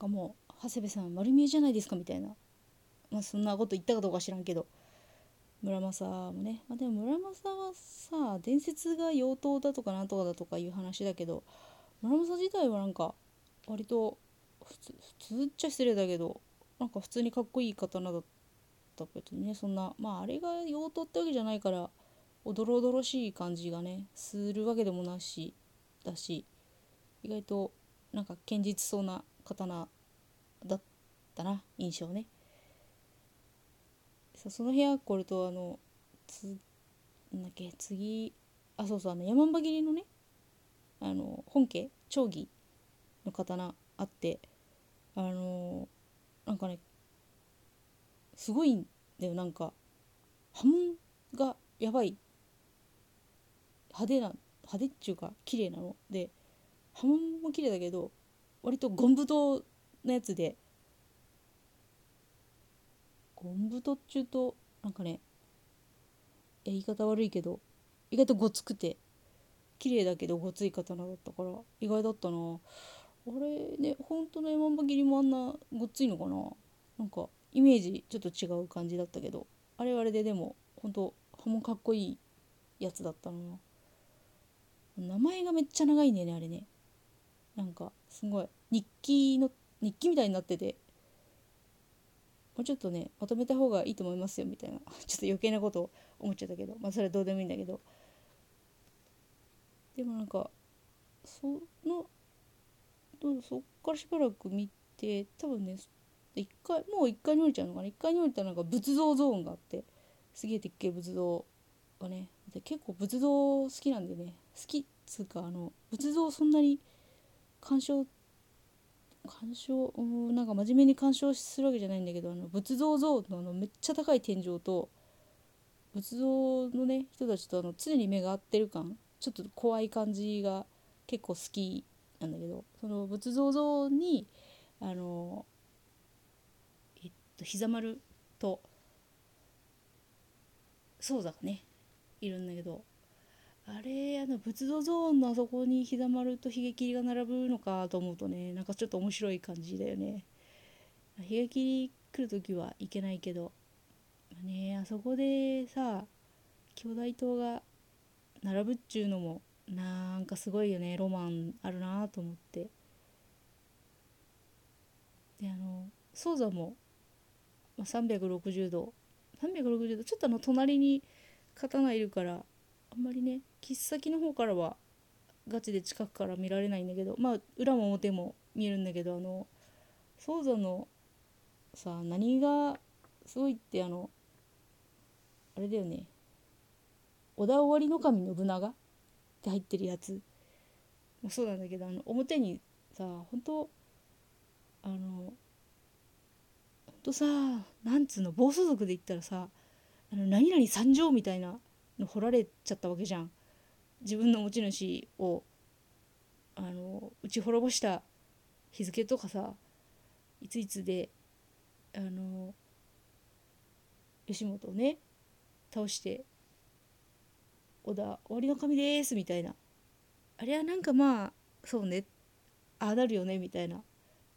かもう長谷部さん丸見えじゃないですかみたいな。まあそんなこと言ったかどうか知らんけど。村正もね、まあ、でも村正はさ伝説が妖刀だとかなんとかだとかいう話だけど。村正自体はなんか割と普通普通っちゃ失礼だけど。なんか普通にかっこいい刀だったけどね。そんなまああれが妖刀ってわけじゃないから。おどろおどろしい感じがねするわけでもなしだし。意外となんか堅実そうな刀だったな印象ね。さその部屋これとあのつなんだっけ次あそうそうあの山んば切りのねあの本家長義の刀あってあのなんかねすごいんだよなんか。波紋がやばい。派手な派手っちゅうか綺麗なの。で波紋も綺麗だけど割とゴンブトのやつで。ゴンブトっちゅうとなんかね言い方悪いけど意外とごつくて綺麗だけどごつい刀だったから意外だったな。あれね本当の山場切りもあんなごっついのかな。なんかイメージちょっと違う感じだったけどあれはあれででも本当葉もかっこいいやつだったな名前がめっちゃ長いんだよねあれね。なんかすごい日記の日記みたいになっててもうちょっとねまとめた方がいいと思いますよみたいな ちょっと余計なことを思っちゃったけどまあそれはどうでもいいんだけど。でもなんかそのそっからしばらく見て多分ね一回もう1階に降りちゃうのかな？1階に降りたらなんか仏像ゾーンがあってすげえでっけえ仏像がねで結構仏像好きなんでね好きっつうかあの仏像そんなに鑑賞鑑賞なんか真面目に鑑賞するわけじゃないんだけどあの仏像ゾーンのあのめっちゃ高い天井と仏像のね人たちとあの常に目が合ってる感ちょっと怖い感じが結構好きなんだけどその仏像像にあのえっと膝丸と宗座がねいるんだけどあれあの仏像ゾーンのあそこに膝丸と髭切りが並ぶのかと思うとねなんかちょっと面白い感じだよね。髭切り来る時はいけないけど、まあ、ねあそこでさ兄弟塔が並ぶっちゅうのもなんかすごいよね。ロマンあるなと思って。であの宗座も、まあ、360度。360度。ちょっとあの隣に刀いるからあんまりね切っ先の方からはガチで近くから見られないんだけどまあ裏も表も見えるんだけどあの宗座のさ何がすごいってあのあれだよね。織田尾張の神信長って入ってるやつ。もそうなんだけどあの表にさ本当あのほんとさなんつうの暴走族で言ったらさあの何々参上みたいなの掘られちゃったわけじゃん。自分の持ち主をあの打ち滅ぼした日付とかさいついつであの吉本をね倒して織田終わりの神ですみたいなあれはなんかまあそうねああなるよねみたいな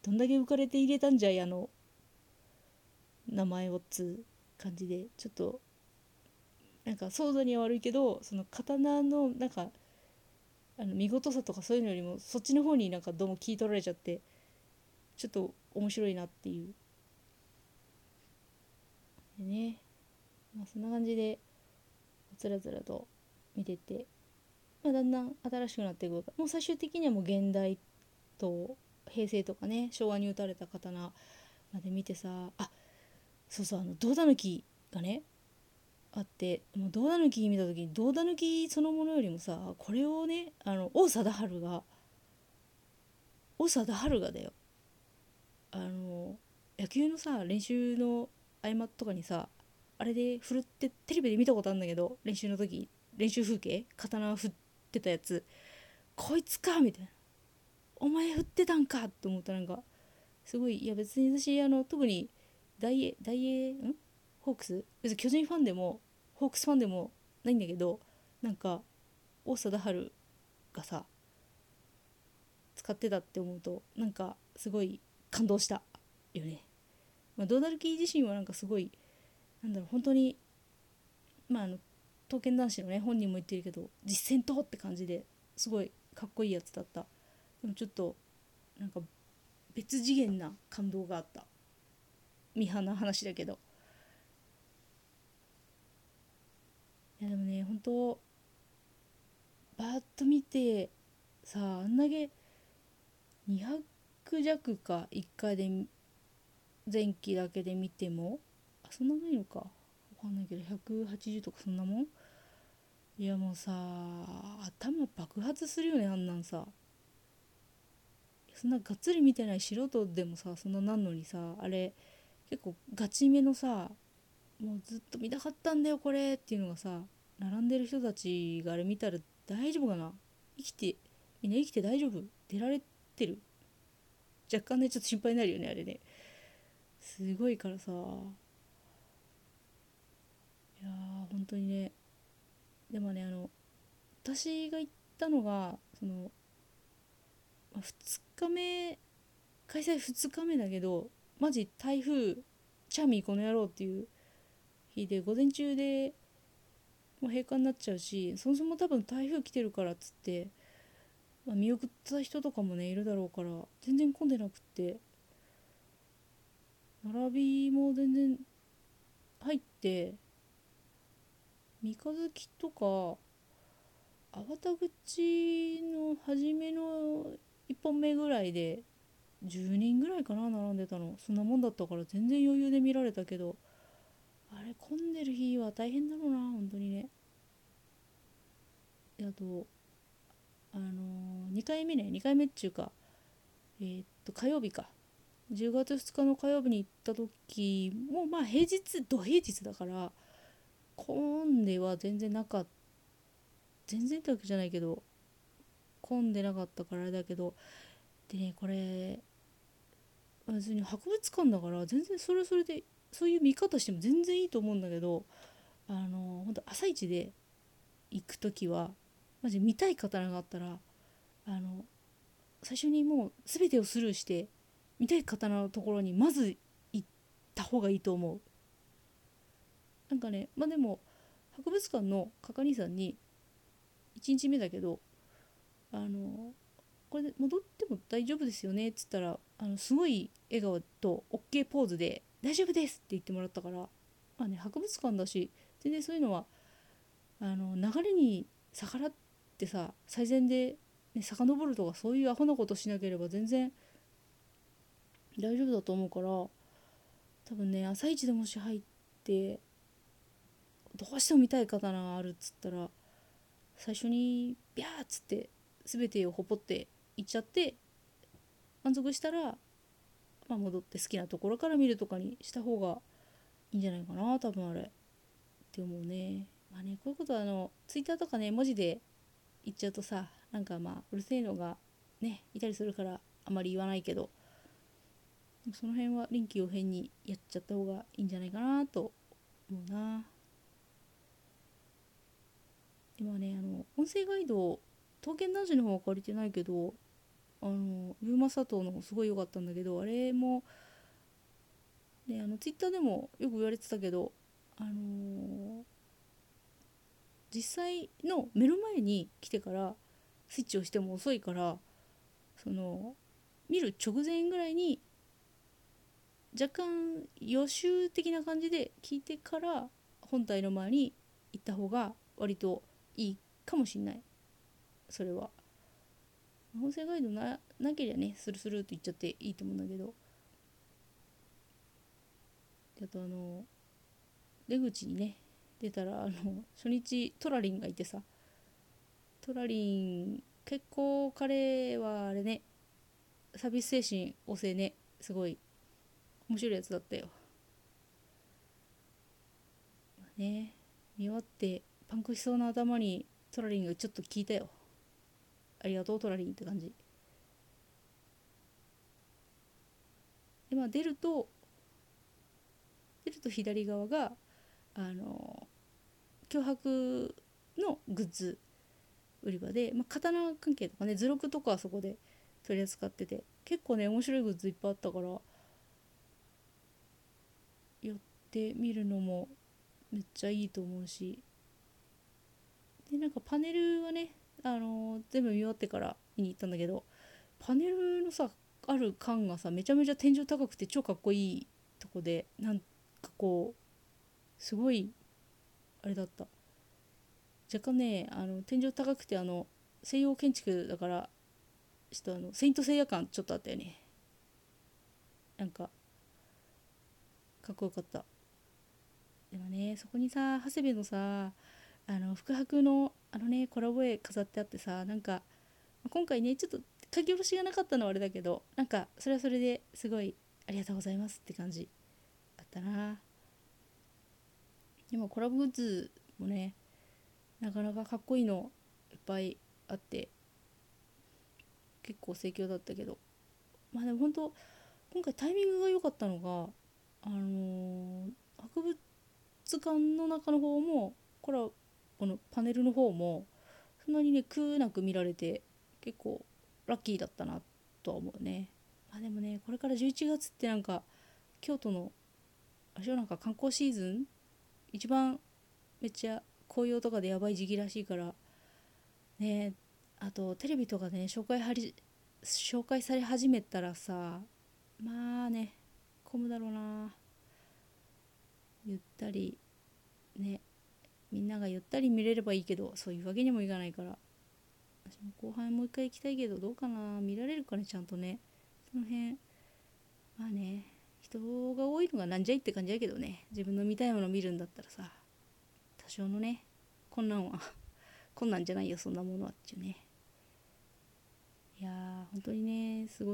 どんだけ浮かれて入れたんじゃいあの名前をっつう感じでちょっとなんか想像には悪いけどその刀のなんかあの見事さとかそういうのよりもそっちの方になんかどうも聞い取られちゃってちょっと面白いなっていう。でねまあそんな感じでつらつらと見てて、まあ、だんだん新しくなっていくもう最終的にはもう現代と平成とかね昭和に打たれた刀まで見てさあそうそうあの胴抜きがねあってもう胴だ抜き見た時に胴だ抜きそのものよりもさこれをねあの王貞治が王貞治がだよ。あの野球のさ練習の合間とかにさあれで振るってテレビで見たことあるんだけど練習の時練習風景刀振ってたやつこいつかみたいな。お前振ってたんかって思ったなんかすごいいや別に私あの特に大英大英ん？ホークス？別に巨人ファンでもホークスファンでもないんだけどなんか王貞治がさ使ってたって思うとなんかすごい感動したよね。まあ、ドーダルキー自身はなんかすごいなんだろう本当にまああの刀剣男子のね本人も言ってるけど実践とって感じですごいかっこいいやつだった。でもちょっとなんか別次元な感動があった。ミハな話だけど。いやでもね本当バーッと見てさああんだけ200弱か1回で前期だけで見てもあそんなないのか。分かんないけど180とかそんなもん？いやもうさ頭爆発するよねあんなんさ。そんながっつり見てない素人でもさそんななんのにさあれ結構ガチめのさもうずっと見たかったんだよこれっていうのがさ並んでる人たちがあれ見たら大丈夫かな？生きてみんな生きて大丈夫？出られてる？若干ねちょっと心配になるよねあれね。すごいからさ。いやー本当にね。でもねあの私が行ったのがその2日目開催2日目だけどマジ台風チャミーこの野郎っていう日で午前中でもう閉館になっちゃうしそもそも多分台風来てるからっつって、まあ、見送った人とかもねいるだろうから全然混んでなくって並びも全然入って三日月とか粟田口の初めの1本目ぐらいで10人ぐらいかな並んでたの。そんなもんだったから全然余裕で見られたけどあれ混んでる日は大変だろうな本当にね。であとあのー、2回目ね2回目っちゅうかえー、っと火曜日か。10月2日の火曜日に行った時もまあ平日土平日だから混んでは全然なかった。全然ってわけじゃないけど混んでなかったからあれだけど。でねこれ別に博物館だから全然それはそれでそういう見方しても全然いいと思うんだけどあの本当朝一で行く時はマジ見たい刀があったらあの最初にもう全てをスルーして見たい刀のところにまず行った方がいいと思う。なんかねまあでも博物館の係さんに1日目だけどあのこれで戻っても大丈夫ですよねっつったらあのすごい笑顔と OK ポーズで「大丈夫です」って言ってもらったからまあね博物館だし全然そういうのはあの流れに逆らってさ最善で、ね、遡るとかそういうアホなことしなければ全然大丈夫だと思うから多分ね朝一でもし入ってどうしても見たい刀があるっつったら最初にビャーっつって全てをほぽっていっちゃって満足したら、まあ、戻って好きなところから見るとかにした方がいいんじゃないかな多分あれ。って思うね。まあねこういうことはあのツイッターとかね文字で言っちゃうとさなんかまあうるせえのがねいたりするからあまり言わないけどその辺は臨機応変にやっちゃった方がいいんじゃないかなと思うな。今ねあの音声ガイド刀剣男子の方は借りてないけどあのユーマ佐藤の方すごい良かったんだけどあれもねあのツイッターでもよく言われてたけどあのー、実際の目の前に来てからスイッチをしても遅いからその見る直前ぐらいに若干予習的な感じで聞いてから本体の前に行った方が割といいかもしんない。それは。音声ガイドななけりゃねスルスルって言っちゃっていいと思うんだけどあとあの出口にね出たらあの初日トラリンがいてさトラリン結構彼はあれねサービス精神旺盛ねすごい面白いやつだったよ。ね見終わってパンクしそうな頭にトラリンがちょっと聞いたよ。ありがとうトラリンって感じ。でまあ出ると出ると左側があの脅迫のグッズ売り場で、まあ、刀関係とかね図録とかそこで取り扱ってて結構ね面白いグッズいっぱいあったから寄ってみるのもめっちゃいいと思うしでなんかパネルはねあのー全部見終わってから見に行ったんだけどパネルのさある缶がさめちゃめちゃ天井高くて超かっこいいとこでなんかこうすごいあれだった。若干ねあの天井高くてあの西洋建築だからちょっとあのセイントセイヤ感ちょっとあったよね。なんかかっこよかった。でもねそこにさ長谷部のさあの福伯のあのねコラボ絵飾ってあってさなんか今回ねちょっと書き星がなかったのはあれだけどなんかそれはそれですごいありがとうございますって感じ。あったな。でもコラボグッズもねなかなかかっこいいのいっぱいあって結構盛況だったけど。まあでも本当今回タイミングが良かったのがあのー博物館の中の方もコラこのパネルの方もそんなにね苦なく見られて結構ラッキーだったなとは思うね。まあでもねこれから11月ってなんか京都のあれなんか観光シーズン一番めっちゃ紅葉とかでやばい時期らしいからねあとテレビとかでね紹介はり紹介され始めたらさまあね混むだろうな。ゆったりね。みんながゆったり見れればいいけどそういうわけにもいかないから。私も後半もう一回行きたいけどどうかな。見られるかねちゃんとね。その辺。まあね。人が多いのがなんじゃいって感じやけどね。自分の見たいもの見るんだったらさ。多少のね。困難は。困難じゃないよそんなものはっていうね。いやー本当にねすごい。